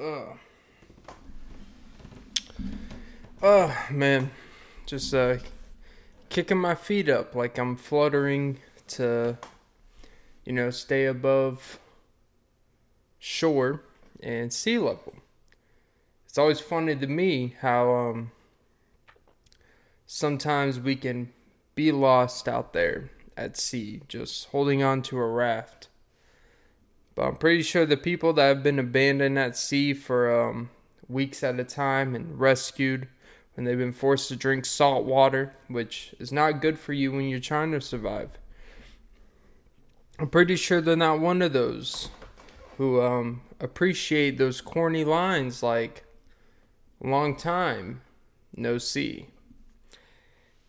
Ugh. Oh man, just uh, kicking my feet up like I'm fluttering to, you know, stay above shore and sea level. It's always funny to me how um, sometimes we can be lost out there at sea, just holding on to a raft. But I'm pretty sure the people that have been abandoned at sea for um, weeks at a time and rescued when they've been forced to drink salt water, which is not good for you when you're trying to survive. I'm pretty sure they're not one of those who um, appreciate those corny lines like long time no see.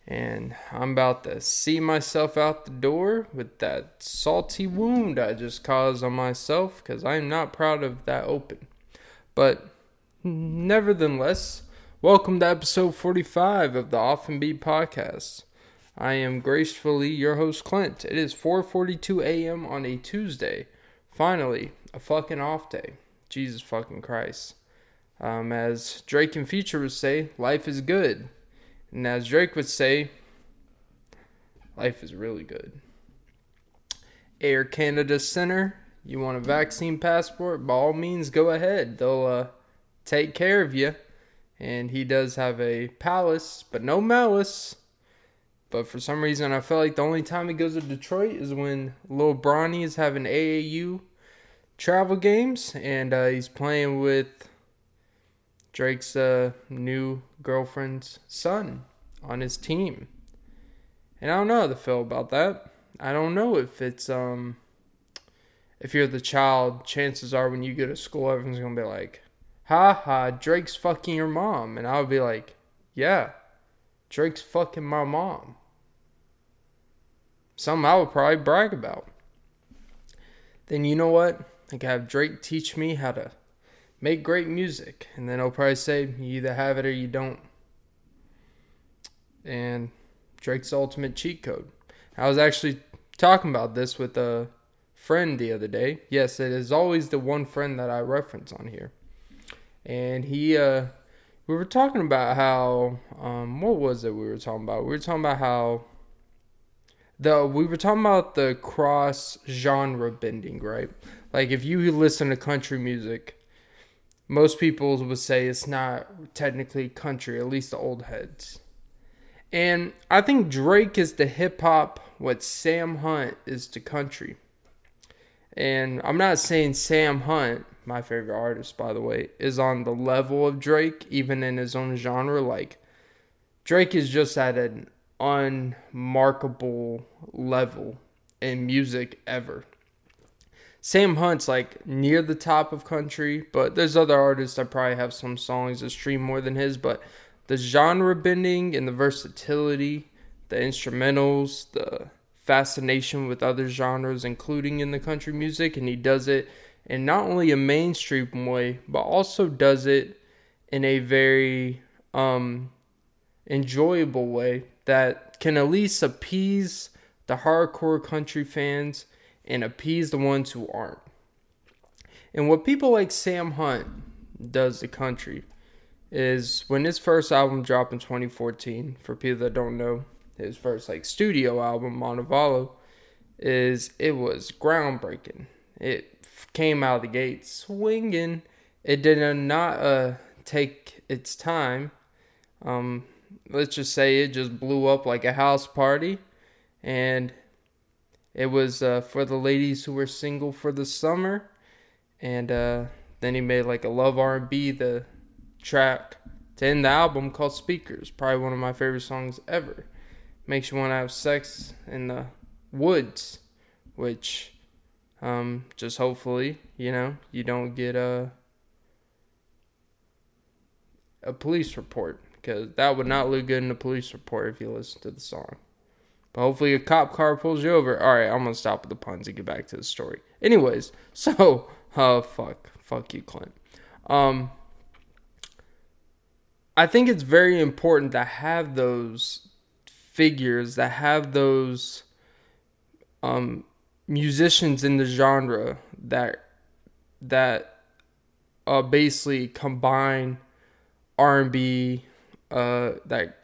And I'm about to see myself out the door with that salty wound I just caused on myself because I'm not proud of that open. But nevertheless, welcome to episode 45 of the Often Beat podcast. I am gracefully your host Clint. It is 4:42 a.m. on a Tuesday. Finally, a fucking off day. Jesus fucking Christ. Um, as Drake and Future would say, life is good. And as Drake would say, life is really good. Air Canada Center, you want a vaccine passport? By all means, go ahead. They'll uh, take care of you. And he does have a palace, but no malice. But for some reason, I feel like the only time he goes to Detroit is when Lil Bronny is having AAU travel games, and uh, he's playing with Drake's uh, new girlfriend's son on his team. And I don't know how to feel about that. I don't know if it's um if you're the child, chances are when you go to school everyone's gonna be like, Ha ha, Drake's fucking your mom and I'll be like, Yeah, Drake's fucking my mom. Something I would probably brag about. Then you know what? I could have Drake teach me how to make great music. And then he'll probably say, you either have it or you don't. And Drake's ultimate cheat code. I was actually talking about this with a friend the other day. Yes, it is always the one friend that I reference on here. And he, uh, we were talking about how, um, what was it we were talking about? We were talking about how the we were talking about the cross genre bending, right? Like if you listen to country music, most people would say it's not technically country, at least the old heads. And I think Drake is the hip hop what Sam Hunt is to country. And I'm not saying Sam Hunt, my favorite artist by the way, is on the level of Drake, even in his own genre. Like, Drake is just at an unmarkable level in music ever. Sam Hunt's like near the top of country, but there's other artists that probably have some songs that stream more than his. But the genre bending and the versatility, the instrumentals, the fascination with other genres, including in the country music, and he does it in not only a mainstream way, but also does it in a very um, enjoyable way that can at least appease the hardcore country fans and appease the ones who aren't. And what people like Sam Hunt does to country is when his first album dropped in 2014, for people that don't know, his first like studio album, Montevallo, is it was groundbreaking. It came out of the gate swinging. It did not uh, take its time. Um, let's just say it just blew up like a house party, and it was uh, for the ladies who were single for the summer, and uh, then he made like a love R&B the track to end the album called Speakers. Probably one of my favorite songs ever. Makes you want to have sex in the woods, which um, just hopefully you know you don't get a a police report because that would not look good in a police report if you listen to the song. But hopefully a cop car pulls you over. All right, I'm gonna stop with the puns and get back to the story. Anyways, so oh fuck, fuck you, Clint. Um, I think it's very important to have those figures that have those um musicians in the genre that that uh, basically combine R&B uh, that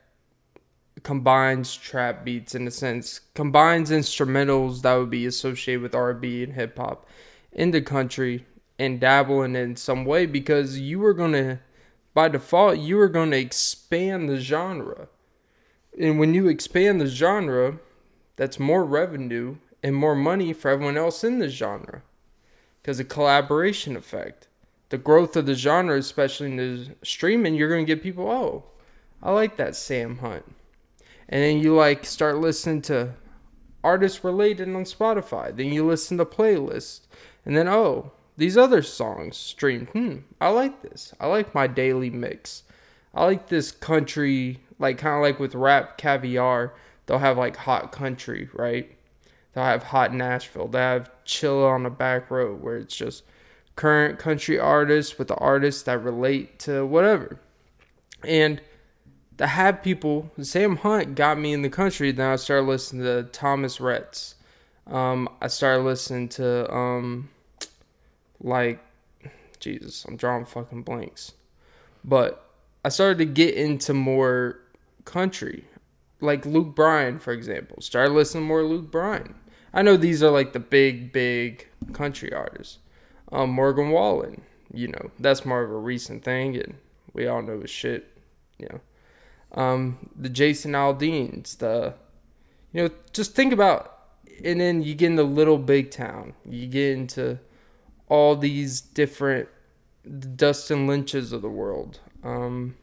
combines trap beats in a sense, combines instrumentals that would be associated with R&B and hip hop in the country and dabble in some way because you were going to by default you were going to expand the genre. And when you expand the genre, that's more revenue and more money for everyone else in the genre because a collaboration effect. The growth of the genre, especially in the streaming, you're going to get people, oh, I like that Sam Hunt. And then you like start listening to artists related on Spotify. Then you listen to playlists. And then, oh, these other songs streamed. Hmm, I like this. I like my daily mix. I like this country, like kind of like with RapCaviar. They'll have like hot country, right? They'll have hot Nashville. They have chill on the back road where it's just current country artists with the artists that relate to whatever. And to have people, Sam Hunt got me in the country. Then I started listening to Thomas Rhett's. Um, I started listening to um, like Jesus, I'm drawing fucking blanks. But I started to get into more country like Luke Bryan, for example. Started listening more Luke Bryan. I know these are like the big, big country artists. Um, Morgan Wallen, you know, that's more of a recent thing, and we all know his shit, you know. Um, the Jason Aldeans, the, you know, just think about, and then you get into Little Big Town, you get into all these different Dustin Lynches of the world. Um,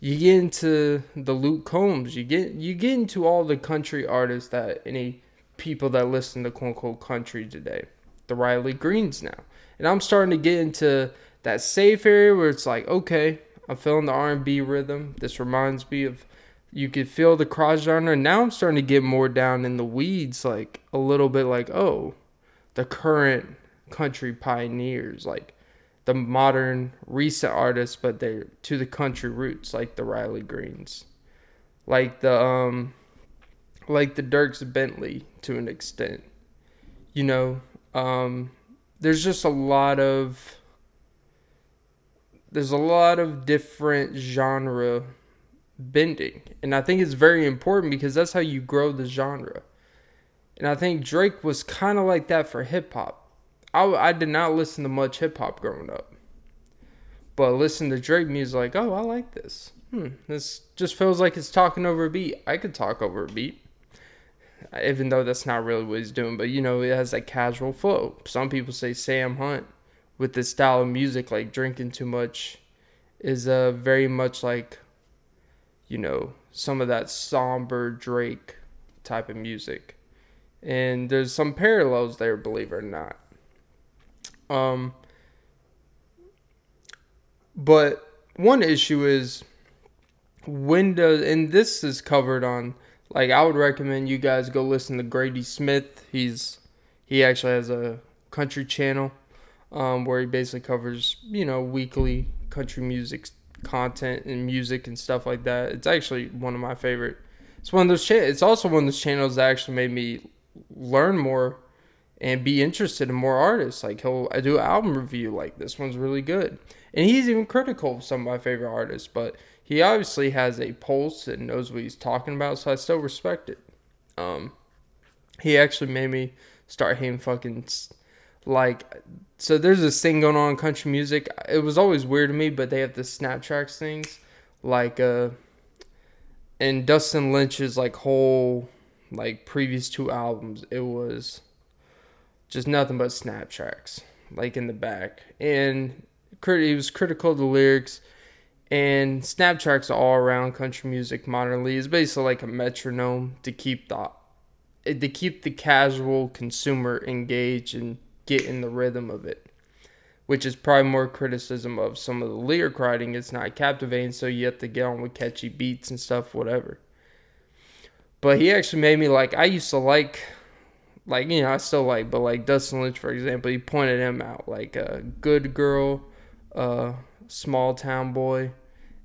you get into the Luke Combs, you get you get into all the country artists that any people that listen to quote unquote country today. The Riley Greens now. And I'm starting to get into that safe area where it's like, okay, I'm feeling the R and B rhythm. This reminds me of you could feel the cross genre. Now I'm starting to get more down in the weeds, like a little bit like, oh, the current country pioneers, like the modern recent artists, but they're to the country roots, like the Riley Greens, like the um, like the Dierks Bentley to an extent. You know, um, there's just a lot of there's a lot of different genre bending, and I think it's very important because that's how you grow the genre. And I think Drake was kind of like that for hip hop I, I did not listen to much hip hop growing up, but listen to Drake music like, oh, I like this. Hmm, this just feels like it's talking over a beat. I could talk over a beat, even though that's not really what he's doing. But you know, it has that casual flow. Some people say Sam Hunt with this style of music, like drinking too much, is uh very much like, you know, some of that somber Drake type of music. And there's some parallels there, believe it or not. Um, but one issue is when does and this is covered on like I would recommend you guys go listen to Grady Smith. He's he actually has a country channel um, where he basically covers you know weekly country music content and music and stuff like that. It's actually one of my favorite. It's one of those. Cha- it's also one of those channels that actually made me learn more and be interested in more artists. Like he'll I do an album review like this one's really good. And he's even critical of some of my favorite artists, but he obviously has a pulse and knows what he's talking about, so I still respect it. Um he actually made me start hating fucking like so there's this thing going on in country music. It was always weird to me, but they have the Snaptracks things like uh and Dustin Lynch's like whole like previous two albums, it was just nothing but Snaptracks, like in the back. And he was critical of the lyrics. And Snaptracks all around country music modernly is basically like a metronome to keep the to keep the casual consumer engaged and get in the rhythm of it. Which is probably more criticism of some of the lyric writing. It's not captivating, so you have to get on with catchy beats and stuff, whatever. But he actually made me like I used to like like you know I still like, but like Dustin Lynch for example, he pointed him out like a good girl, uh, small town boy,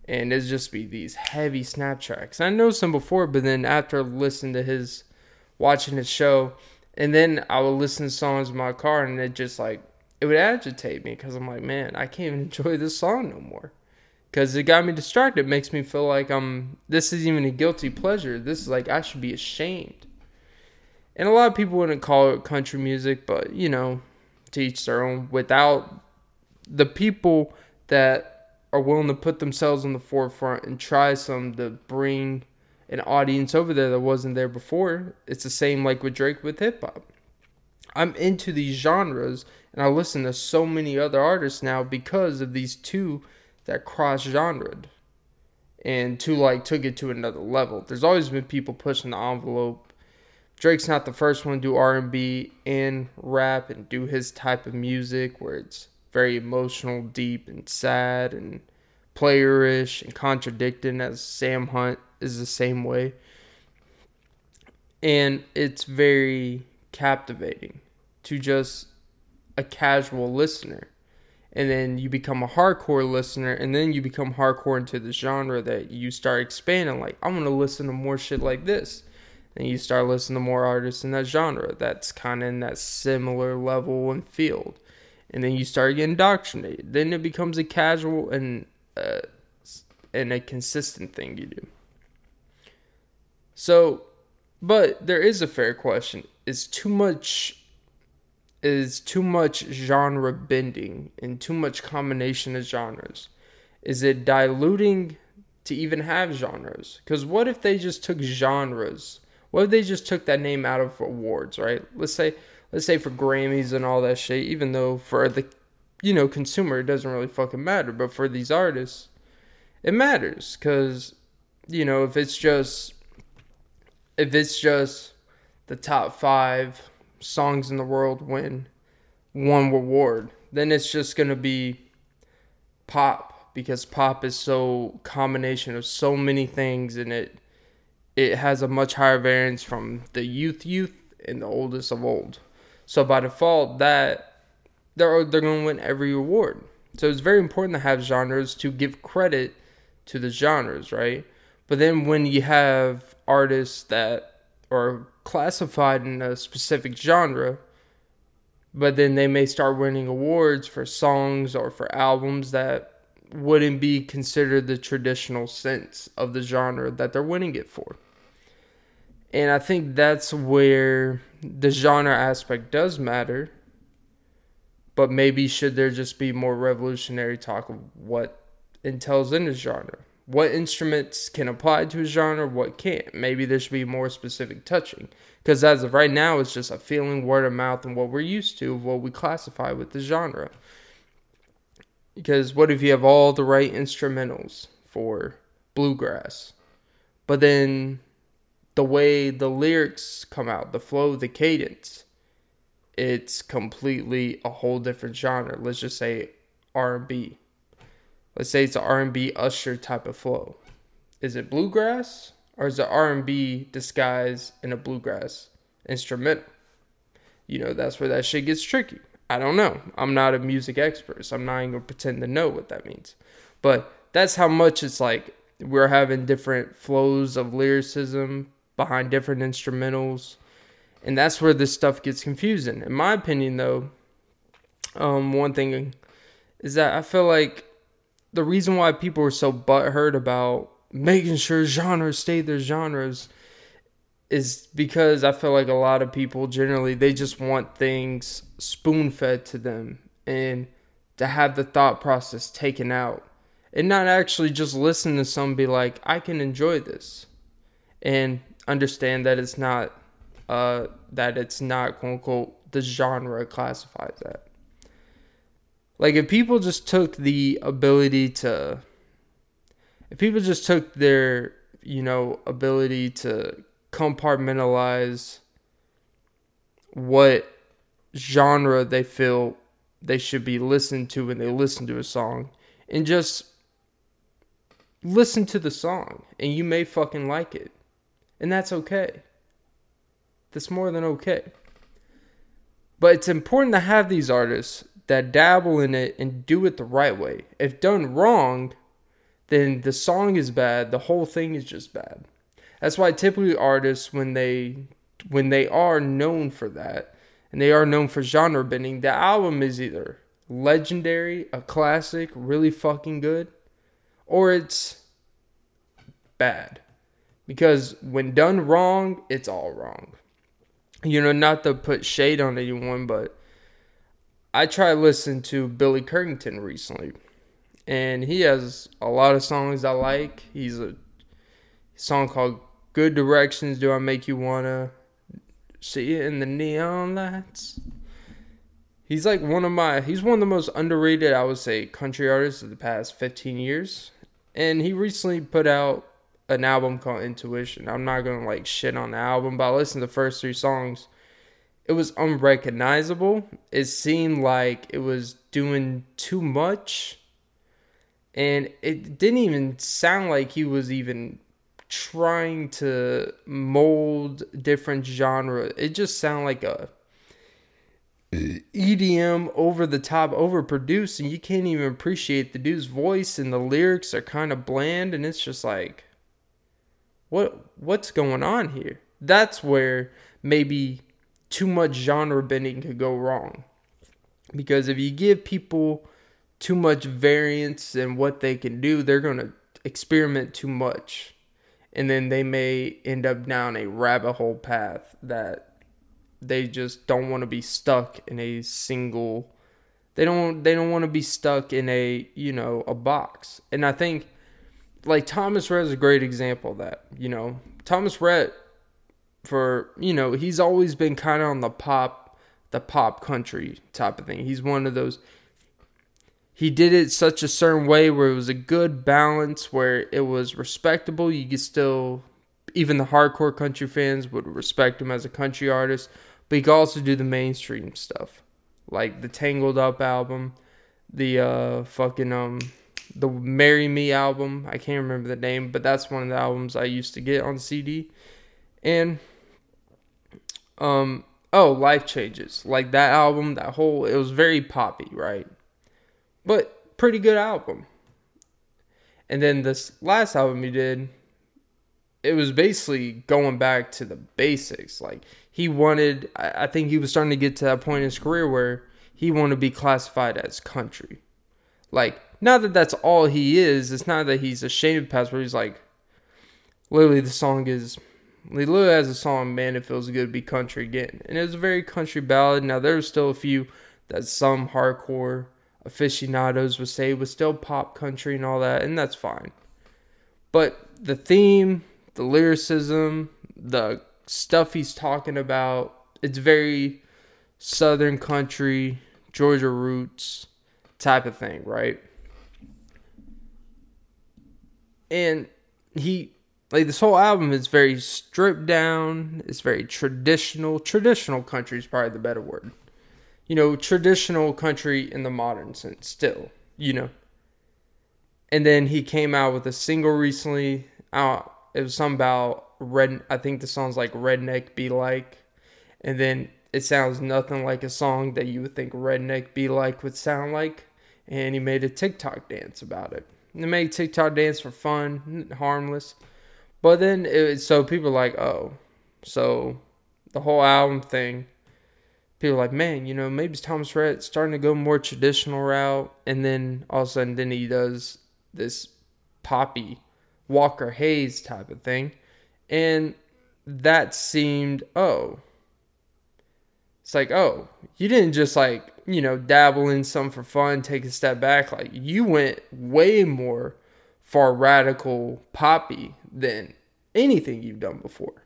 and it's just be these heavy snap tracks. I know some before, but then after listening to his, watching his show, and then I would listen to songs in my car, and it just like it would agitate me because I'm like, man, I can't even enjoy this song no more. Because it got me distracted. It makes me feel like I'm, this is even a guilty pleasure. This is like, I should be ashamed. And a lot of people wouldn't call it country music, but you know, to each their own. Without the people that are willing to put themselves on the forefront and try some to bring an audience over there that wasn't there before, it's the same like with Drake with hip hop. I'm into these genres and I listen to so many other artists now because of these two that cross genred and two like took it to another level. There's always been people pushing the envelope. Drake's not the first one to do R&B and rap and do his type of music where it's very emotional, deep, and sad and playerish and contradicting as Sam Hunt is the same way. And it's very captivating to just a casual listener. And then you become a hardcore listener, and then you become hardcore into the genre that you start expanding. Like, I want to listen to more shit like this. And you start listening to more artists in that genre that's kind of in that similar level and field. And then you start getting indoctrinated. Then it becomes a casual and uh, and a consistent thing you do. So, but there is a fair question: Is too much is too much genre bending and too much combination of genres? Is it diluting to even have genres? Because what if they just took genres? What if they just took that name out of awards, right? Let's say, let's say for Grammys and all that shit. Even though for the, you know, consumer it doesn't really fucking matter, but for these artists, it matters. Because, you know, if it's just, if it's just the top five songs in the world win one reward, then it's just gonna be pop because pop is so combination of so many things and it it has a much higher variance from the youth youth and the oldest of old. So by default that they're they're gonna win every award. So it's very important to have genres to give credit to the genres, right? But then when you have artists that are classified in a specific genre, but then they may start winning awards for songs or for albums that wouldn't be considered the traditional sense of the genre that they're winning it for. And I think that's where the genre aspect does matter. But maybe should there just be more revolutionary talk of what entails in the genre? What instruments can apply to a genre, what can't. Maybe there should be more specific touching. Because as of right now, it's just a feeling, word of mouth, and what we're used to, of what we classify with the genre. Because what if you have all the right instrumentals for bluegrass, but then the way the lyrics come out, the flow, the cadence, it's completely a whole different genre. Let's just say R&B let's say it's an R&B Usher type of flow. Is it bluegrass or is it R&B disguised in a bluegrass instrumental? You know, that's where that shit gets tricky. I don't know. I'm not a music expert, so I'm not even gonna pretend to know what that means. But that's how much it's like we're having different flows of lyricism behind different instrumentals. And that's where this stuff gets confusing. In my opinion though, um, one thing is that I feel like the reason why people are so butthurt about making sure genres stay their genres is because I feel like a lot of people generally they just want things spoon fed to them and to have the thought process taken out and not actually just listen to some be like I can enjoy this and understand that it's not uh that it's not quote unquote the genre classifies that. Like if people just took the ability to if people just took their, you know, ability to compartmentalize what genre they feel they should be listened to when they listen to a song and just listen to the song and you may fucking like it. And that's okay. That's more than okay. But it's important to have these artists that dabble in it and do it the right way. If done wrong, then the song is bad, the whole thing is just bad. That's why typically artists when they when they are known for that, and they are known for genre bending. The album is either legendary, a classic, really fucking good, or it's bad. Because when done wrong, it's all wrong. You know, not to put shade on anyone, but I tried listening to Billy Currington recently. And he has a lot of songs I like. He's a song called Good Directions Do I Make You Wanna See It in the Neon Lights? He's like one of my he's one of the most underrated, I would say, country artists of the past fifteen years. And he recently put out an album called Intuition. I'm not gonna like shit on the album, but I listened to the first three songs. It was unrecognizable. It seemed like it was doing too much. And it didn't even sound like he was even trying to mold different genre. It just sounded like a EDM over the top, overproduced, and you can't even appreciate the dude's voice and the lyrics are kind of bland, and it's just like, what what's going on here? That's where maybe too much genre bending could go wrong, because if you give people too much variance in what they can do, they're gonna experiment too much, and then they may end up down a rabbit hole path that they just don't want to be stuck in a single they don't they don't want to be stuck in a you know a box. And i think like thomas rhett is a great example of that you know? Thomas rhett for you know he's always been kind of on the pop the pop country type of thing he's one of those he did it such a certain way where it was a good balance where it was respectable you could still even the hardcore country fans would respect him as a country artist but he could also do the mainstream stuff, like the Tangled Up album, the uh fucking um the Marry Me album. I can't remember the name, but that's one of the albums I used to get on CD. And um oh, Life Changes. Like that album, that whole it was very poppy, right? But pretty good album. And then this last album he did, it was basically going back to the basics. Like he wanted, I think he was starting to get to that point in his career where he wanted to be classified as country. Like, not that that's all he is. It's not that he's ashamed of past, but he's like, literally, the song is, literally has a song, Man, It Feels Good to Be Country Again. And it was a very country ballad. Now, there there's still a few that some hardcore aficionados would say was still pop country and all that, and that's fine. But the theme, the lyricism, the stuff he's talking about, it's very southern country, Georgia roots type of thing, right? And he like this whole album is very stripped down, it's very traditional. Traditional country is probably the better word. You know, traditional country in the modern sense still, you know. And then he came out with a single recently. Uh, it was something about red. I think the song's like "Redneck Be Like," and then it sounds nothing like a song that you would think "Redneck Be Like" would sound like. And he made a TikTok dance about it. And made TikTok dance for fun, harmless. But then it so people like, oh, so the whole album thing. People like, man, you know, maybe Thomas Rhett starting to go more traditional route, and then all of a sudden, then he does this poppy Walker Hayes type of thing. And that seemed, oh, it's like, oh, you didn't just like, you know, dabble in some for fun, take a step back. Like, you went way more far radical poppy than anything you've done before.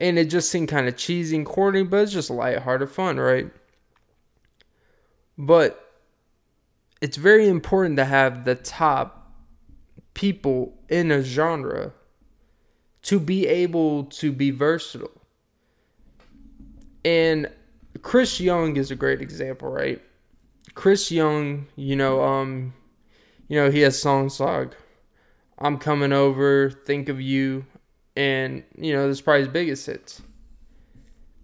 And it just seemed kind of cheesy and corny, but it's just lighthearted fun, right? But it's very important to have the top people in a genre to be able to be versatile. And Chris Young is a great example, right? Chris Young, you know, um, you know, he has songs like I'm coming over, think of you, and you know, that's probably his biggest hits.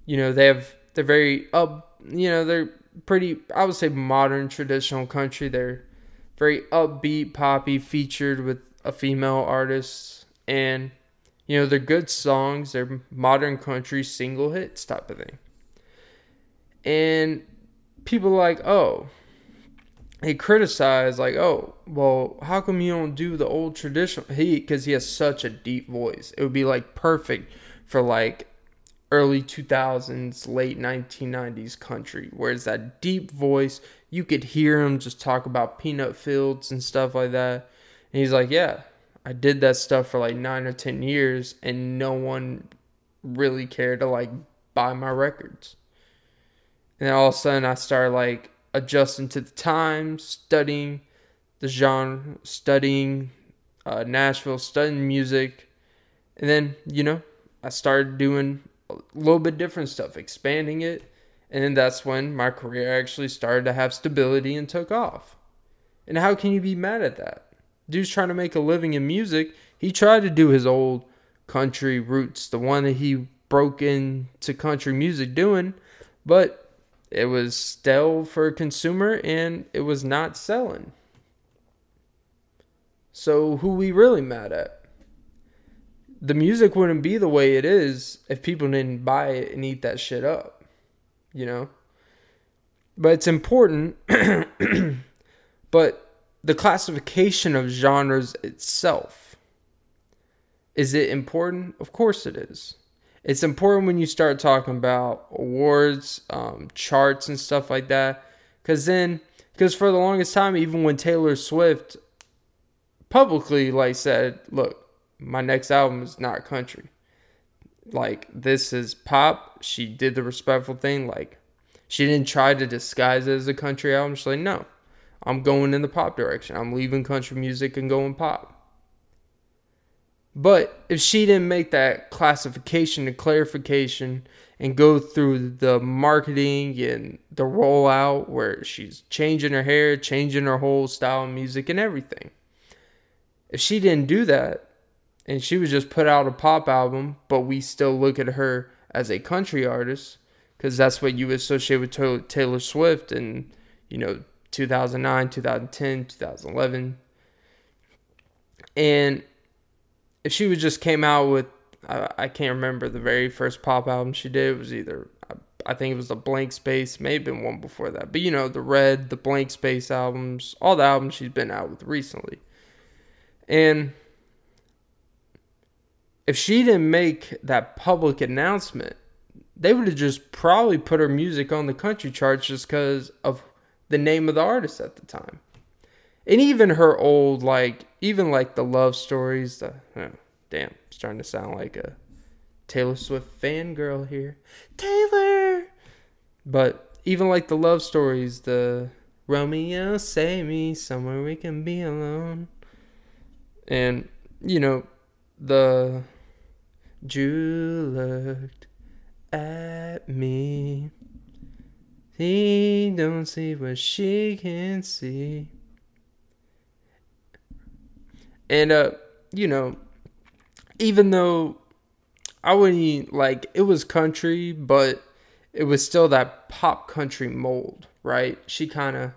You know, they have they're very up you know, they're pretty I would say modern traditional country. They're very upbeat, poppy, featured with a female artist and you know, they're good songs, they're modern country single hits type of thing. And people like, oh, they criticized like, oh, well, how come you don't do the old traditional? He because he has such a deep voice. It would be like perfect for like early 2000s, late 1990s country, where it's that deep voice. You could hear him just talk about peanut fields and stuff like that. And he's like, yeah, I did that stuff for like nine or 10 years, and no one really cared to like buy my records. And all of a sudden, I started like adjusting to the times, studying the genre, studying uh, Nashville, studying music. And then, you know, I started doing a little bit different stuff, expanding it. And then that's when my career actually started to have stability and took off. And how can you be mad at that? Dude's trying to make a living in music. He tried to do his old country roots, the one that he broke into country music doing, but it was still for a consumer and it was not selling. So who we really mad at? The music wouldn't be the way it is if people didn't buy it and eat that shit up. You know? But it's important but the classification of genres itself is it important? Of course it is. It's important when you start talking about awards, um, charts, and stuff like that. Because then, because for the longest time, even when Taylor Swift publicly like said, "Look, my next album is not country. Like this is pop." She did the respectful thing. Like she didn't try to disguise it as a country album. She's like, "No, I'm going in the pop direction. I'm leaving country music and going pop." But if she didn't make that classification and clarification and go through the marketing and the rollout where she's changing her hair, changing her whole style of music and everything. If she didn't do that and she was just put out a pop album, but we still look at her as a country artist because that's what you associate with Taylor Swift in, you know, 2009, 2010, 2011. And if she would just came out with I, I can't remember the very first pop album she did. It was either I think it was the Blank Space, may have been one before that. But you know, the Red, the Blank Space albums, all the albums she's been out with recently. And if she didn't make that public announcement, they would have just probably put her music on the country charts just because of the name of the artist at the time and even her old like even like the love stories the oh, damn starting to sound like a taylor swift fangirl here. Taylor! But even like the love stories the romeo save me somewhere we can be alone. And you know the Drew looked at me he don't see what she can see and uh, you know, even though I wouldn't like it was country, but it was still that pop country mold, right? She kind of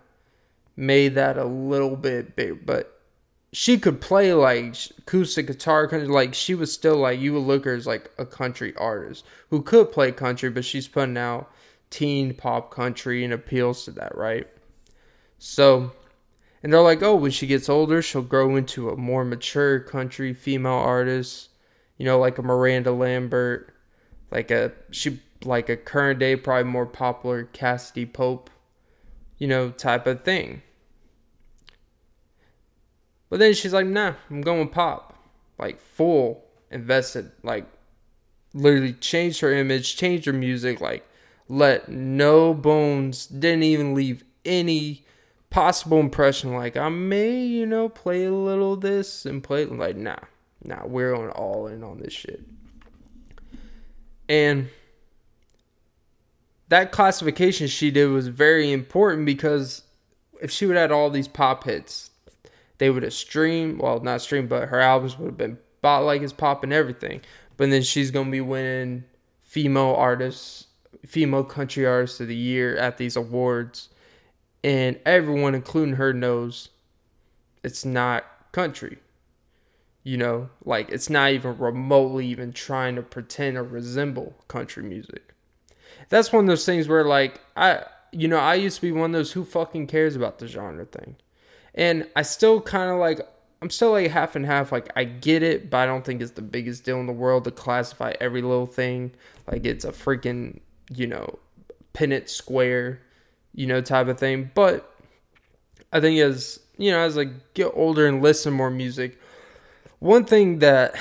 made that a little bit big, but she could play like acoustic guitar country like she was still like you would look her as like a country artist who could play country but she's putting out teen pop country and appeals to that right so and they're like, oh, when she gets older, she'll grow into a more mature country female artist, you know, like a Miranda Lambert, like a she like a current day probably more popular Cassadee Pope, you know, type of thing. But then she's like, nah, I'm going pop, like full invested, like literally changed her image, changed her music, like let no bones, didn't even leave any possible impression like I may, you know, play a little this and play like nah, nah, we're going all in on this shit. And that classification she did was very important because if she would have had all these pop hits, they would have streamed, well, not streamed, but her albums would have been bought like it's pop and everything. But then she's gonna be winning female artists, female country artist of the year at these awards and everyone, including her, knows it's not country. You know, like it's not even remotely even trying to pretend or resemble country music. that's one of those things where like I you know, I used to be one of those who fucking cares about the genre thing. And I still kind of like I'm still like half and half. Like I get it, but I don't think it's the biggest deal in the world to classify every little thing like it's a freaking you know Punnett square, you know type of thing. But I think as you know as I get older and listen more music, one thing that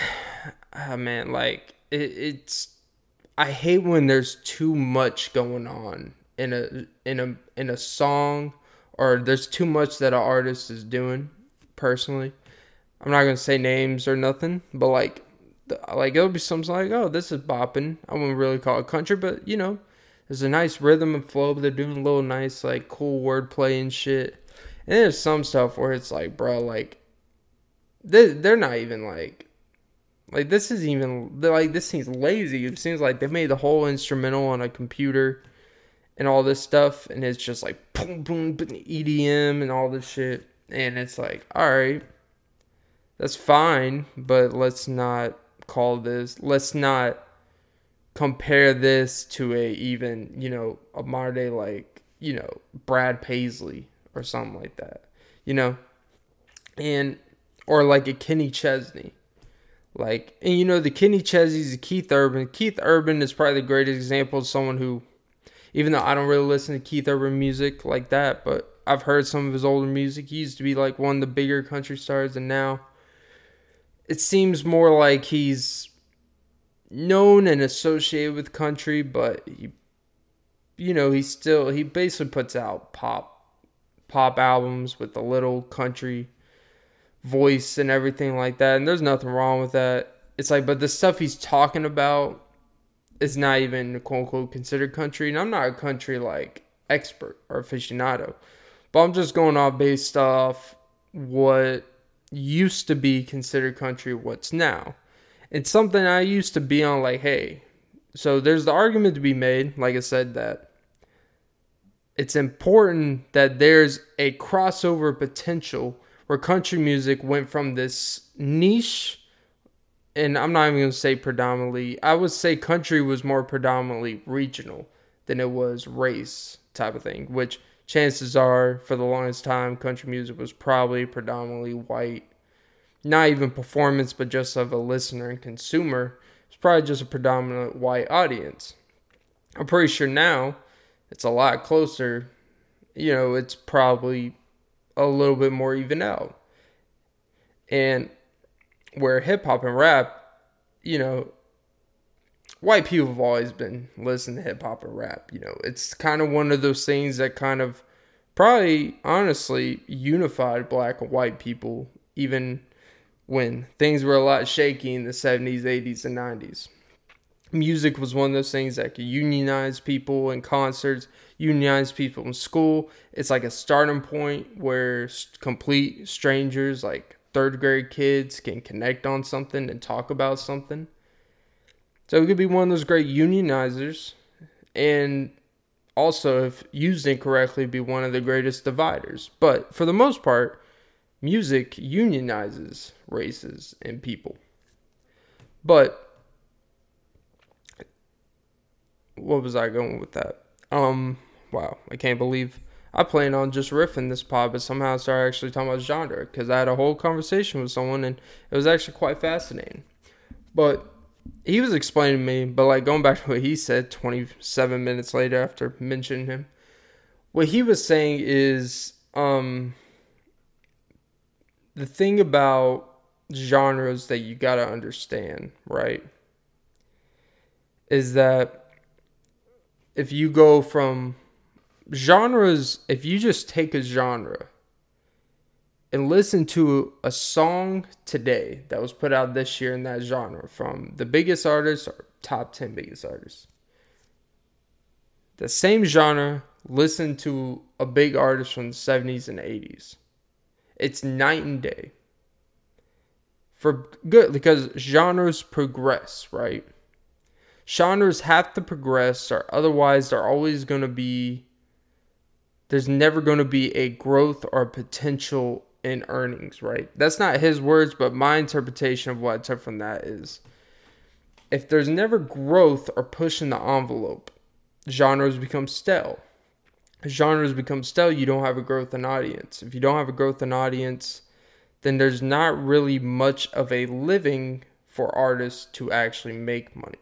oh man like it, it's I hate when there's too much going on in a in a in a song or there's too much that an artist is doing personally i'm not gonna say names or nothing but like like it'll be something like oh this is bopping i wouldn't really call it country but you know there's a nice rhythm and flow but they're doing a little nice like cool wordplay and shit. And there's some stuff where it's like bro like they, they're not even like like this is even like this seems lazy. It seems like they made the whole instrumental on a computer and all this stuff, and it's just like boom, boom, EDM and all this shit, and it's like, all right, that's fine, but let's not call this, let's not compare this to a even, you know, a modern day like, you know, Brad Paisley or something like that, you know, and or like a Kenny Chesney. Like, and you know, the Kenny Chesney's the Keith Urban. Keith Urban is probably the greatest example of someone who even though I don't really listen to Keith Urban music like that, but I've heard some of his older music. He used to be like one of the bigger country stars, and now it seems more like he's known and associated with country, but he, you know, he still he basically puts out pop pop albums with a little country voice and everything like that, and there's nothing wrong with that. It's like, but the stuff he's talking about is not even quote unquote considered country. And I'm not a country like expert or aficionado, but I'm just going off based off what used to be considered country, what's now. It's something I used to be on like, hey, so there's the argument to be made, like I said, that it's important that there's a crossover potential where country music went from this niche and I'm not even going to say predominantly, I would say country was more predominantly regional than it was race type of thing, which chances are for the longest time, country music was probably predominantly white. Not even performance, but just of a listener and consumer. It's probably just a predominant white audience. I'm pretty sure now it's a lot closer. You know, it's probably a little bit more even out. And where hip hop and rap, you know, white people have always been listening to hip hop and rap. You know, it's kind of one of those things that kind of probably honestly unified black and white people, even when things were a lot shaky in the 70s, 80s, and 90s. Music was one of those things that could unionize people in concerts, unionize people in school. It's like a starting point where complete strangers, like third grade kids can connect on something and talk about something. So it could be one of those great unionizers and also if used incorrectly be one of the greatest dividers. But for the most part, music unionizes races and people. But what was I going with that? Um wow, I can't believe I plan on just riffing this pod, but somehow I started actually talking about genre because I had a whole conversation with someone and it was actually quite fascinating. But he was explaining to me, but like going back to what he said 27 minutes later after mentioning him, what he was saying is um the thing about genres that you got to understand, right? Is that if you go from genres, if you just take a genre and listen to a song today that was put out this year in that genre from the biggest artists or top 10 biggest artists, the same genre, listen to a big artist from the 70s and 80s. It's night and day. For good, because genres progress, right? Genres have to progress, or otherwise they're always going to be there's never going to be a growth or potential in earnings, right? That's not his words, but my interpretation of what I took from that is if there's never growth or pushing the envelope, genres become stale. Genres become stale, you don't have a growth in audience. If you don't have a growth in audience, then there's not really much of a living for artists to actually make money,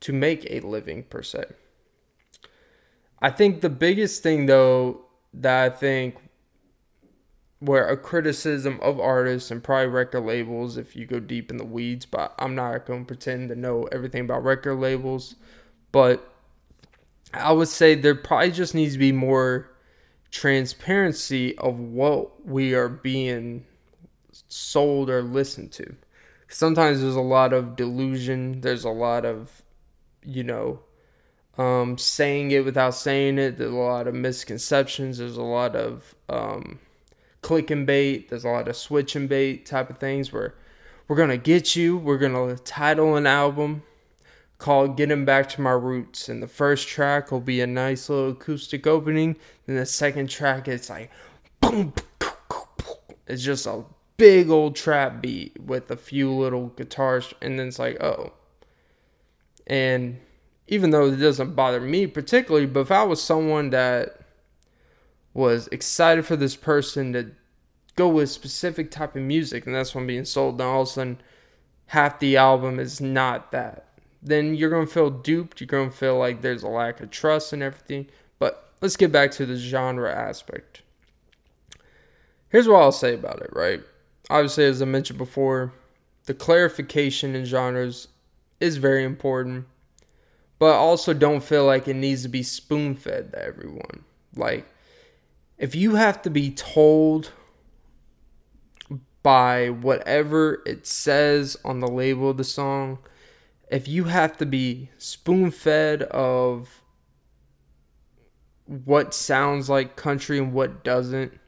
to make a living per se. I think the biggest thing, though, that I think where a criticism of artists and probably record labels, if you go deep in the weeds, but I'm not going to pretend to know everything about record labels. But I would say there probably just needs to be more transparency of what we are being sold or listened to. Sometimes there's a lot of delusion, there's a lot of, you know, um, saying it without saying it, there's a lot of misconceptions, there's a lot of, um, click and bait. There's a lot of switch and bait type of things where we're gonna get you. We're gonna title an album called "Getting Back to My Roots," and the first track will be a nice little acoustic opening. Then the second track, it's like boom. It's just a big old trap beat with a few little guitars, and then it's like oh. And even though it doesn't bother me particularly, but if I was someone that was excited for this person to go with a specific type of music, and that's what I'm being sold. And all of a sudden, half the album is not that. Then you're gonna feel duped. You're gonna feel like there's a lack of trust and everything. But let's get back to the genre aspect. Here's what I'll say about it. Right, obviously, as I mentioned before, the clarification in genres is very important. But also don't feel like it needs to be spoon fed to everyone. Like if you have to be told by whatever it says on the label of the song, if you have to be spoon fed of what sounds like country and what doesn't,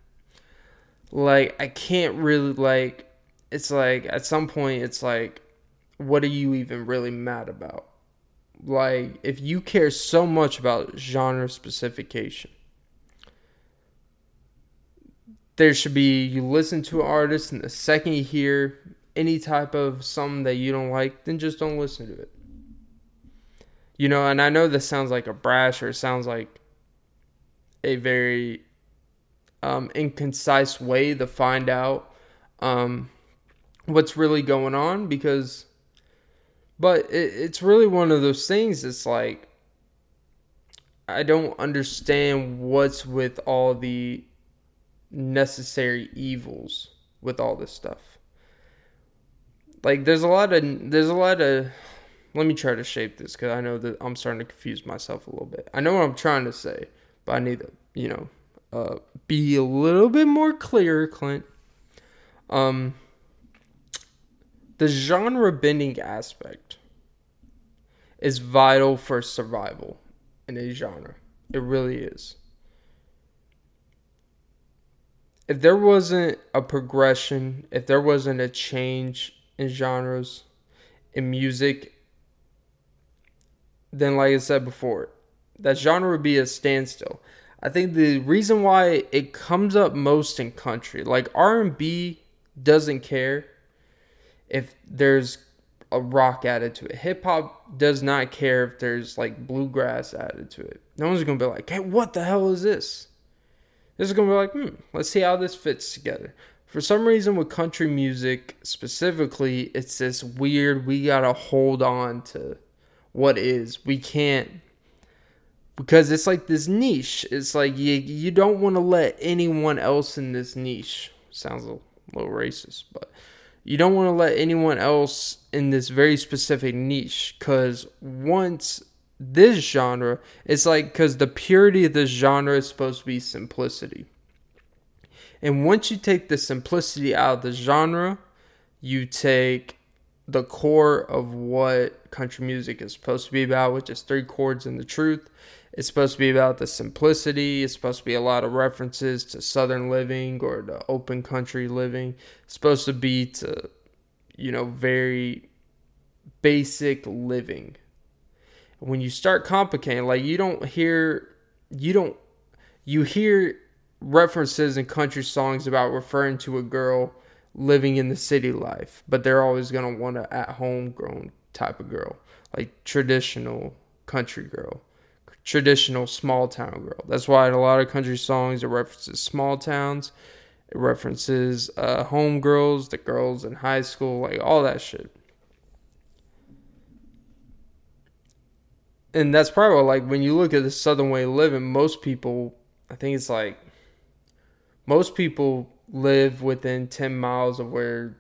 like, I can't really, like, it's like at some point, it's like, what are you even really mad about? Like, if you care so much about genre specification, there should be you listen to an artist and the second you hear any type of something that you don't like then just don't listen to it you know and i know this sounds like a brash or sounds like a very um, inconcise way to find out um, what's really going on because but it, it's really one of those things it's like i don't understand what's with all the necessary evils with all this stuff. Like there's a lot of there's a lot of let me try to shape this cuz I know that I'm starting to confuse myself a little bit. I know what I'm trying to say, but I need to, you know, uh, be a little bit more clear, Clint. Um the genre bending aspect is vital for survival in a genre. It really is if there wasn't a progression, if there wasn't a change in genres in music, then like I said before, that genre would be a standstill. I think the reason why it comes up most in country, like R&B doesn't care if there's a rock added to it. Hip hop does not care if there's like bluegrass added to it. No one's gonna be like, "Hey, what the hell is this?" This is gonna be like, hmm, let's see how this fits together. For some reason, with country music specifically, it's this weird. We gotta hold on to what is. We can't because it's like this niche. It's like you you don't want to let anyone else in this niche. Sounds a little racist, but you don't want to let anyone else in this very specific niche because once this genre, it's like because the purity of this genre is supposed to be simplicity. And once you take the simplicity out of the genre, you take the core of what country music is supposed to be about, which is three chords and the truth. It's supposed to be about the simplicity. It's supposed to be a lot of references to southern living or to open country living. It's supposed to be to, you know, very basic living when you start complicating, like you don't hear, you don't, you hear references in country songs about referring to a girl living in the city life, but they're always gonna want a at home grown type of girl, like traditional country girl. traditional small town girl. That's why in a lot of country songs it references small towns, it references uh, home girls, the girls in high school, like all that shit. And that's probably like when you look at the Southern way of living, most people, I think it's like most people live within 10 miles of where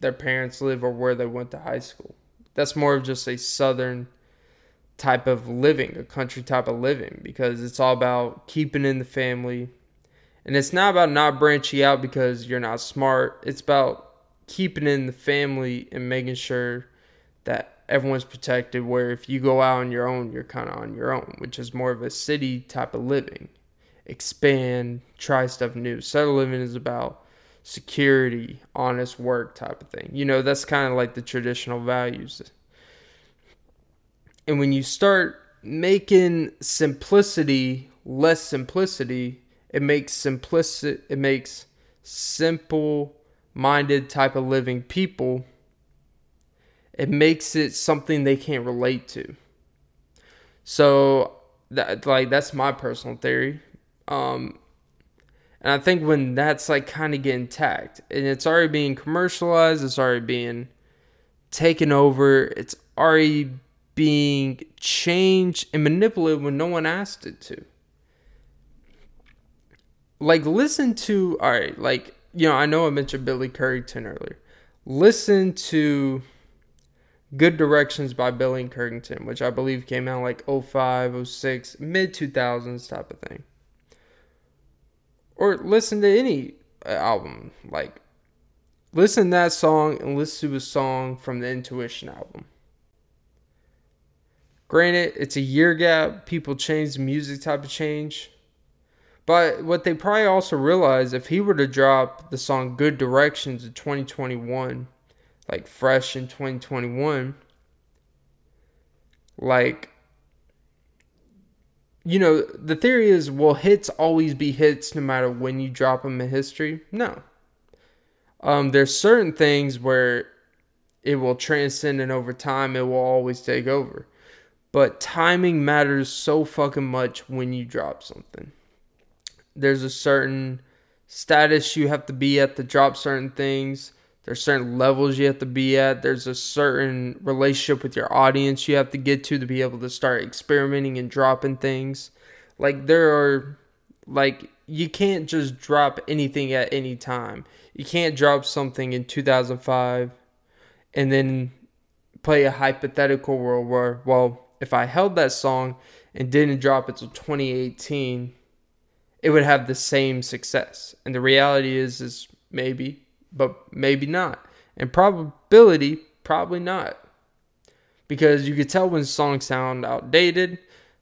their parents live or where they went to high school. That's more of just a Southern type of living, a country type of living, because it's all about keeping in the family. And it's not about not branching out because you're not smart. It's about keeping in the family and making sure that everyone's protected. Where if you go out on your own, you're kind of on your own, which is more of a city type of living. Expand, try stuff new. Settle living is about security, honest work type of thing. You know, that's kind of like the traditional values and when you start making simplicity less simplicity, it makes simplicit it makes simple minded type of living people it makes it something they can't relate to. So that like that's my personal theory. Um and I think when that's like kind of getting tacked and it's already being commercialized, it's already being taken over, it's already being changed and manipulated when no one asked it to. Like, listen to, all right, like, you know, I know I mentioned Billy Currington earlier. Listen to Good Directions by Billy Currington, which I believe came out like 05, 06, mid 2000s type of thing. Or listen to any uh, album. Like, listen to that song and listen to a song from the Intuition album. Granted, it's a year gap. People change, the music type of change. But what they probably also realize if he were to drop the song Good Directions in 2021, like fresh in 2021, like, you know, the theory is will hits always be hits no matter when you drop them in history? No. Um, there's certain things where it will transcend and over time it will always take over. But timing matters so fucking much when you drop something. There's a certain status you have to be at to drop certain things. There's certain levels you have to be at. There's a certain relationship with your audience you have to get to to be able to start experimenting and dropping things. Like there are like you can't just drop anything at any time. You can't drop something in 2005 and then play a hypothetical world where well if I held that song and didn't drop it till 2018, it would have the same success. And the reality is is maybe, but maybe not. And probability, probably not. Because you could tell when songs sound outdated,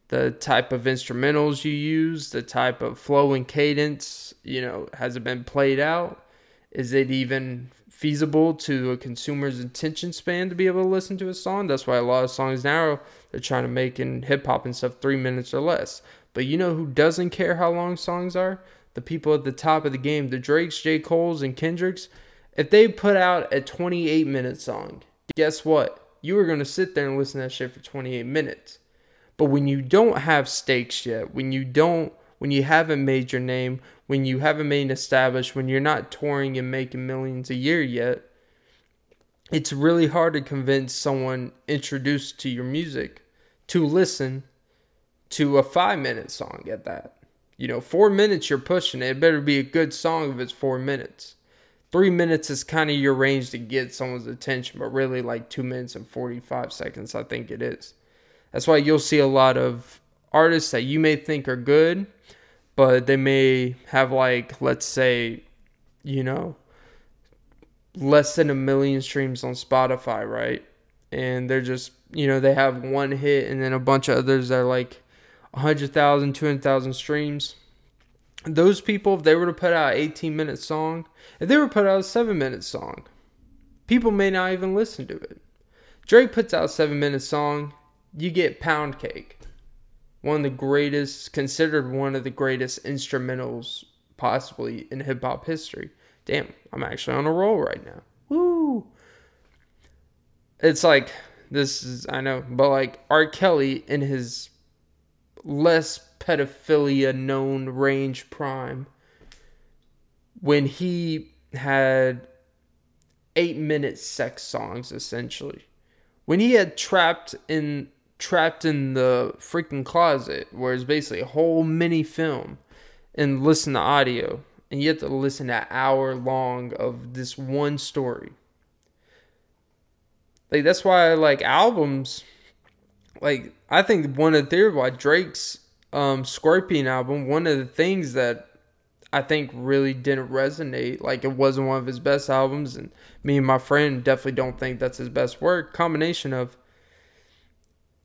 the type of instrumentals you use, the type of flow and cadence, you know, has it been played out? Is it even feasible to a consumer's attention span to be able to listen to a song. That's why a lot of songs now they're trying to make in hip hop and stuff three minutes or less. But you know who doesn't care how long songs are? The people at the top of the game, the Drakes, J. Cole's, and Kendricks. If they put out a 28 minute song, guess what? You are going to sit there and listen to that shit for 28 minutes. But when you don't have stakes yet, when you don't, when you haven't made your name, when you haven't made established, when you're not touring and making millions a year yet, it's really hard to convince someone introduced to your music to listen to a five minute song at that. You know, four minutes you're pushing it. It better be a good song if it's four minutes. Three minutes is kind of your range to get someone's attention, but really like two minutes and 45 seconds, I think it is. That's why you'll see a lot of artists that you may think are good but they may have like let's say you know less than a million streams on Spotify, right? And they're just, you know, they have one hit and then a bunch of others that are like 100,000, 200,000 streams. Those people, if they were to put out an 18 minute song, if they were to put out a 7 minute song, people may not even listen to it. Drake puts out a 7 minute song, you get Pound Cake one of the greatest, considered one of the greatest instrumentals possibly in hip hop history. Damn, I'm actually on a roll right now. Woo! It's like this is I know, but like R. Kelly in his less pedophilia known range prime. When he had eight minute sex songs essentially. When he had trapped in trapped in the freaking closet where it's basically a whole mini film and listen to audio and you have to listen to hour long of this one story. Like that's why I like albums. Like I think one of the theories why Drake's um, Scorpion album, one of the things that I think really didn't resonate, like it wasn't one of his best albums, and me and my friend definitely don't think that's his best work. Combination of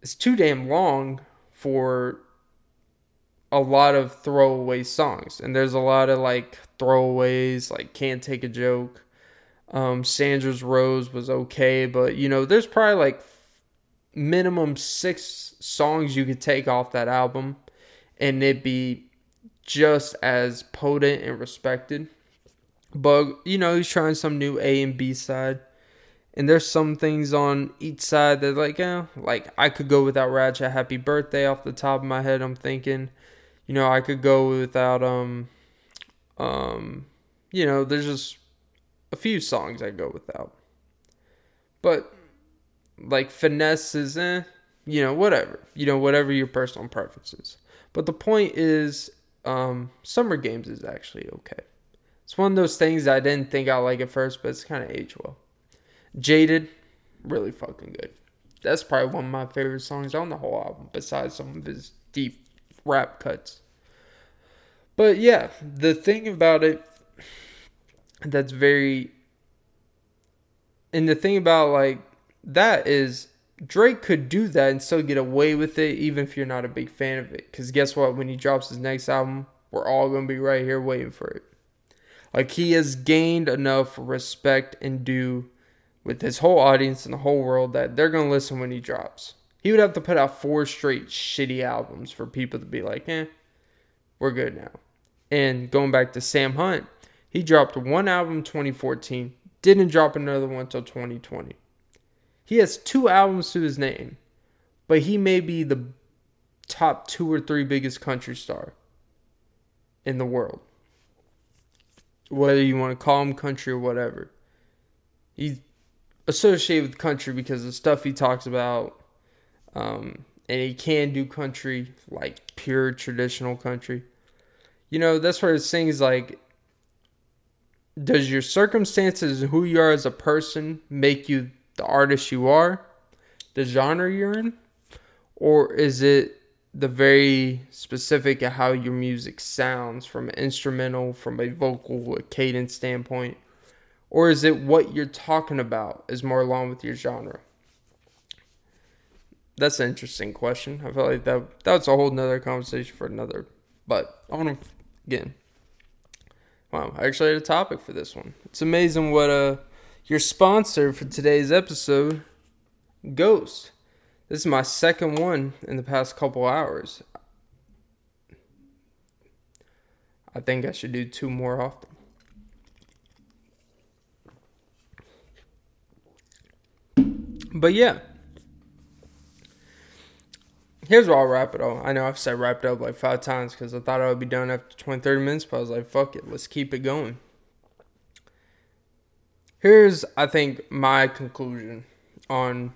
it's too damn long for a lot of throwaway songs, and there's a lot of like throwaways, like can't take a joke. Um, Sandra's Rose was okay, but you know, there's probably like minimum six songs you could take off that album and it'd be just as potent and respected. But you know, he's trying some new A and B side. And there's some things on each side that like, eh, like I could go without Ratchet Happy Birthday off the top of my head, I'm thinking. You know, I could go without um um you know, there's just a few songs I go without. But like finesse is eh, you know, whatever. You know, whatever your personal preferences. But the point is, um, Summer Games is actually okay. It's one of those things I didn't think I like at first, but it's kind of aged well. Jaded, really fucking good. That's probably one of my favorite songs on the whole album, besides some of his deep rap cuts. But yeah, the thing about it that's very. And the thing about like that is Drake could do that and still get away with it, even if you're not a big fan of it. Because guess what? When he drops his next album, we're all going to be right here waiting for it. Like, he has gained enough respect and due with his whole audience and the whole world that they're going to listen when he drops. He would have to put out four straight shitty albums for people to be like, eh, we're good now. And going back to Sam Hunt, he dropped one album 2014, didn't drop another one until 2020. He has two albums to his name, but he may be the top two or three biggest country star in the world. Whether you want to call him country or whatever. He's associated with country because the stuff he talks about. Um, and he can do country, like pure traditional country. You know, that's where it sings like does your circumstances and who you are as a person make you the artist you are, the genre you're in, or is it the very specific of how your music sounds from an instrumental, from a vocal, a cadence standpoint? Or is it what you're talking about is more along with your genre? That's an interesting question. I feel like that that's a whole nother conversation for another. But I want to again. Wow, I actually had a topic for this one. It's amazing what uh your sponsor for today's episode, Ghost. This is my second one in the past couple hours. I think I should do two more often. But yeah. Here's where I'll wrap it up. I know I've said wrapped up like five times because I thought I would be done after 20, 30 minutes, but I was like, fuck it, let's keep it going here's I think my conclusion on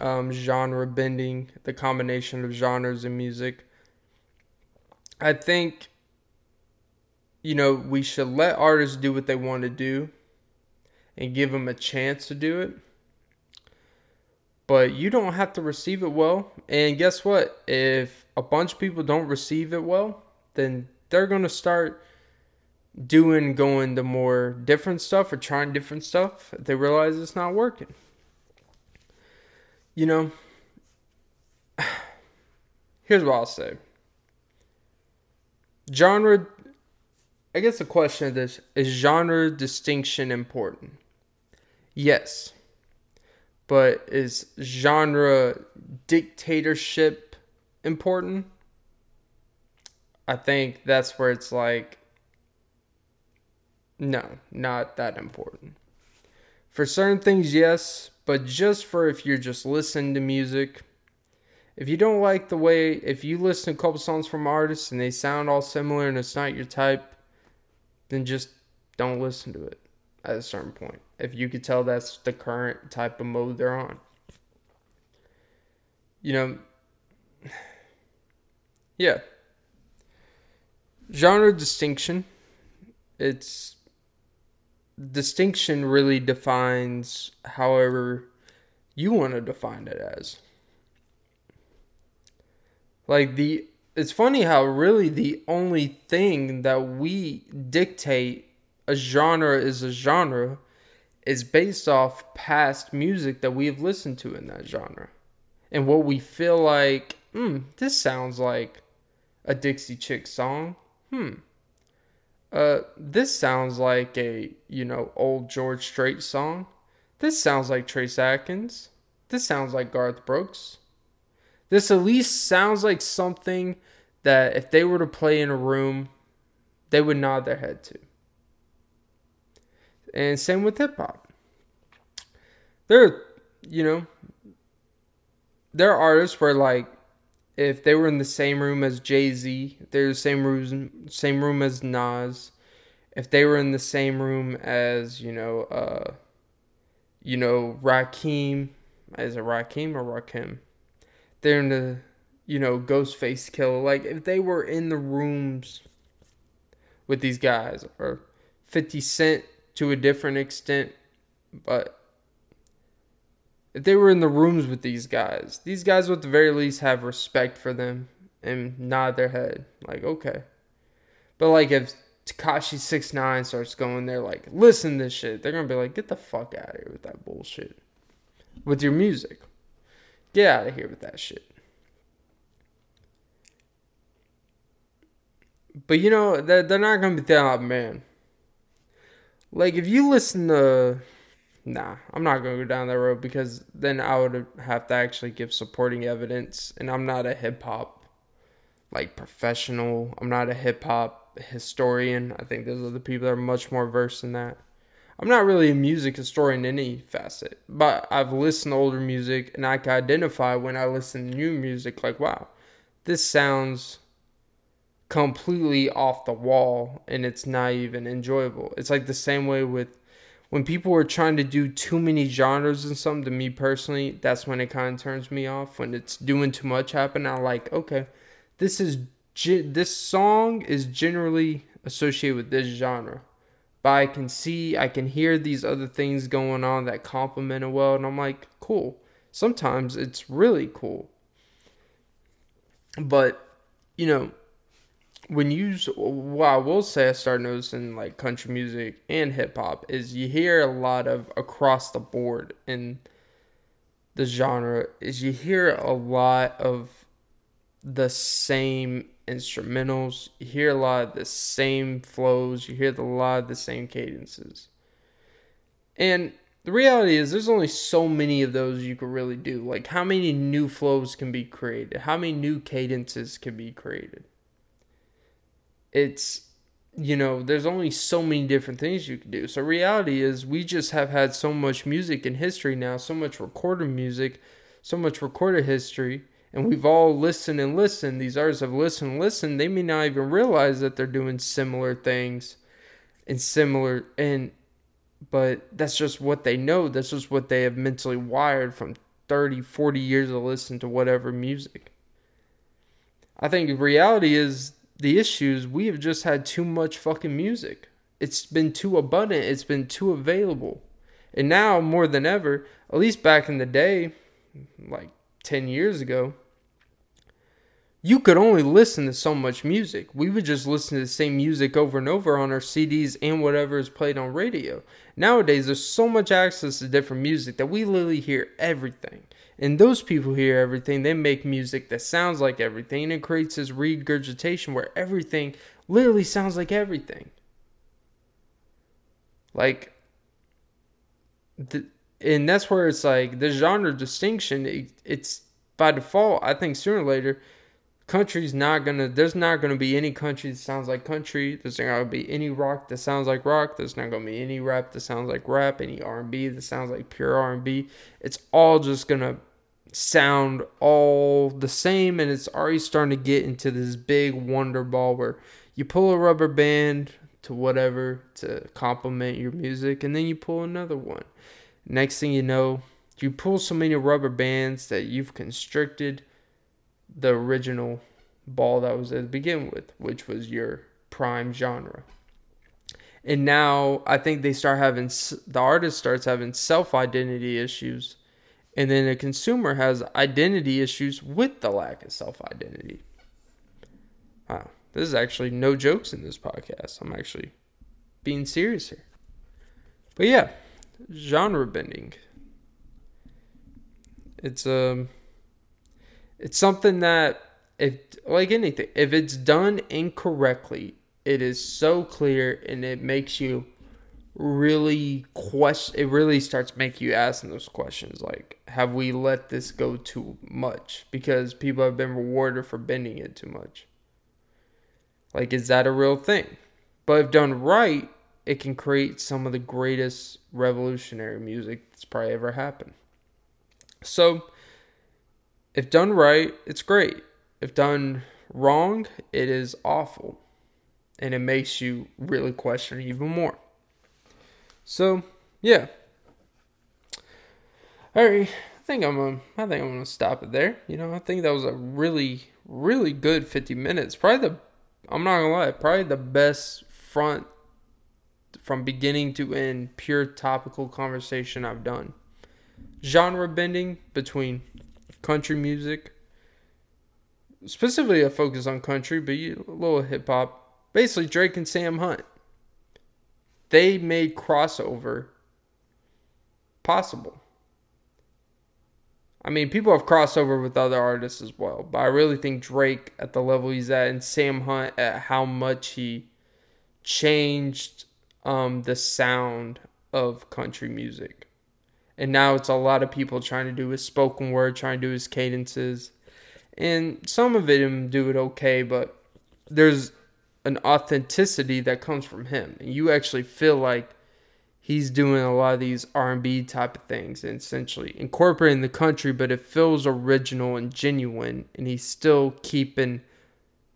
um, genre bending, the combination of genres in music. I think you know we should let artists do what they want to do and give them a chance to do it. But you don't have to receive it well. And guess what? If a bunch of people don't receive it well, then they're going to start doing going to more different stuff or trying different stuff they realize it's not working. You know here's what i'll say. Genre i guess the question of this is genre distinction important? Yes. But is genre dictatorship important? I think that's where it's like no, not that important. For certain things, yes, but just for if you're just listening to music If you don't like the way, if you listen to a couple songs from artists and they sound all similar and it's not your type, then just don't listen to it at a certain point. If you could tell that's the current type of mode they're on. You know, yeah. Genre distinction. It's distinction really defines however you want to define it as. Like the it's funny how really the only thing that we dictate a genre is a genre is based off past music that we have listened to in that genre. And what we feel like, hmm, this sounds like a Dixie Chick song. Hmm. Uh, this sounds like a, you know, old George Strait song. This sounds like Trace Atkins. This sounds like Garth Brooks. This at least sounds like something that if they were to play in a room, they would nod their head to. And same with hip hop. There, you know, there are artists where like if they were in the same room as Jay Z, they're the same room, same room as Nas. If they were in the same room as you know, uh, you know, Rakim, is it Rakim or Rakim? they're in the you know Ghostface Killah. Like if they were in the rooms with these guys, or Fifty Cent to a different extent, but if they were in the rooms with these guys, these guys would at the very least have respect for them and nod their head like okay. But like if Tekashi Six Nine starts going there like listen to this shit, they're gonna be like get the fuck out of here with that bullshit with your music. Get out of here with that shit. But you know, they're, they're not gonna be that man. Like if you listen to nah, I'm not gonna go down that road because then I would have to actually give supporting evidence and I'm not a hip hop like professional. I'm not a hip hop historian. I think those are the people that are much more versed in that. I'm not really a music historian in any facet, but I've listened to older music and I can identify when I listen to new music, like, wow, this sounds completely off the wall and it's not even enjoyable. It's like the same way with when people are trying to do too many genres and something, to me personally, that's when it kind of turns me off. When it's doing too much happen, I'm like, okay, this is this song is generally associated with this genre but I can see, I can hear these other things going on that complement it well, and I'm like, cool. Sometimes it's really cool. But, you know, when you, what I will say I started noticing like country music and hip hop is you hear a lot of across the board in the genre, is you hear a lot of the same instrumentals. You hear a lot of the same flows. You hear a lot of the same cadences. And the reality is, there's only so many of those you could really do. Like, how many new flows can be created? How many new cadences can be created? It's, you know, there's only so many different things you can do. So, reality is, we just have had so much music in history now, so much recorded music, so much recorded history and we've all listened and listened. These artists have listened and listened. They may not even realize that they're doing similar things and similar and but that's just what they know. That's just what they have mentally wired from 30, 40 years of listening to whatever music. I think reality is the issues we have just had too much fucking music. It's been too abundant, it's been too available. And now more than ever, at least back in the day, like 10 years ago, you could only listen to so much music. We would just listen to the same music over and over on our CDs and whatever is played on radio. Nowadays, there's so much access to different music that we literally hear everything. And those people hear everything, they make music that sounds like everything, and it creates this regurgitation where everything literally sounds like everything. Like, the, and that's where it's like the genre distinction, it, it's by default, I think sooner or later, country's not gonna there's not gonna be any country that sounds like country. There's not gonna be any rock that sounds like rock. There's not gonna be any rap that sounds like rap. Any r&b that sounds like pure r&b it's all just gonna sound all the same and it's already starting to get into this big wonder ball where you pull a rubber band to whatever to complement your music and then you pull another one. Next thing you know you pull so many rubber bands that you've constricted the original ball that was at the begin with which was your prime genre and now i think they start having the artist starts having self identity issues and then the consumer has identity issues with the lack of self identity. Wow. This is actually no jokes in this podcast. I'm actually being serious here. But yeah, genre bending. It's um it's something that if like anything, if it's done incorrectly, it is so clear and it makes you really question it really starts making you asking those questions like have we let this go too much? Because people have been rewarded for bending it too much. Like is that a real thing? But if done right it can create some of the greatest revolutionary music that's probably ever happened. So if done right it's great if done wrong it is awful and it makes you really question even more so yeah. All right, I think I'm I think I'm gonna stop it there. You know, I think that was a really really good 50 minutes. Probably the I'm not gonna lie, probably the best front from beginning to end pure topical conversation I've done. Genre bending between country music, specifically a focus on country, but a little hip hop. Basically, Drake and Sam Hunt they made crossover possible. I mean, people have crossover with other artists as well, but I really think Drake at the level he's at and Sam Hunt at how much he changed um, the sound of country music. And now it's a lot of people trying to do his spoken word, trying to do his cadences. And some of them do it okay, but there's an authenticity that comes from him. And you actually feel like he's doing a lot of these r&b type of things and essentially incorporating the country but it feels original and genuine and he's still keeping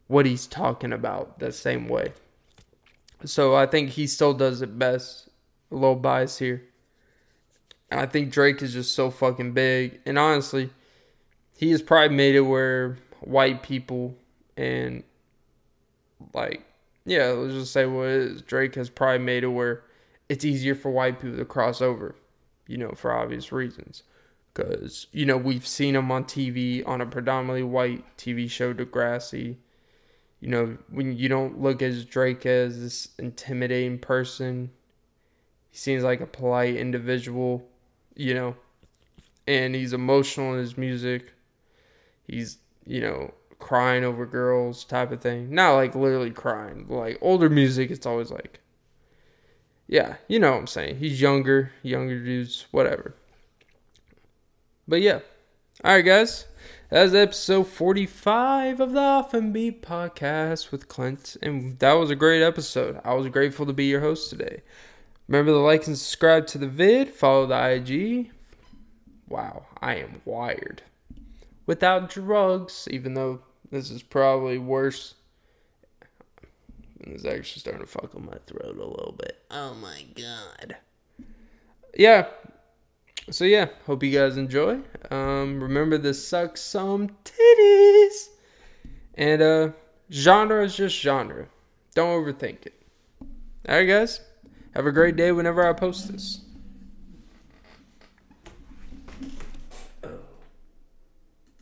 what he's talking about the same way. So i think he still does it best. A little bias here i think drake is just so fucking big and honestly he has probably made it where white people and like yeah, let's just say what is. Drake has probably made it where it's easier for white people to cross over, you know, for obvious reasons. Because, you know, we've seen him on TV on a predominantly white TV show, Degrassi. You know, when you don't look as Drake as this intimidating person, he seems like a polite individual, you know, and he's emotional in his music. He's, you know, crying over girls type of thing. Not like literally crying. Like older music, it's always like, yeah, you know what I'm saying. He's younger, younger dudes, whatever. But yeah. All right, guys. That's episode 45 of the Often Beat podcast with Clint. And that was a great episode. I was grateful to be your host today. Remember to like and subscribe to the vid, follow the IG. Wow, I am wired. Without drugs, even though this is probably worse. It's actually starting to fuck with my throat a little bit. Oh my god. Yeah. So yeah, hope you guys enjoy. Um, remember to suck some titties. And uh, genre is just genre. Don't overthink it. All right, guys. Have a great day whenever I post this.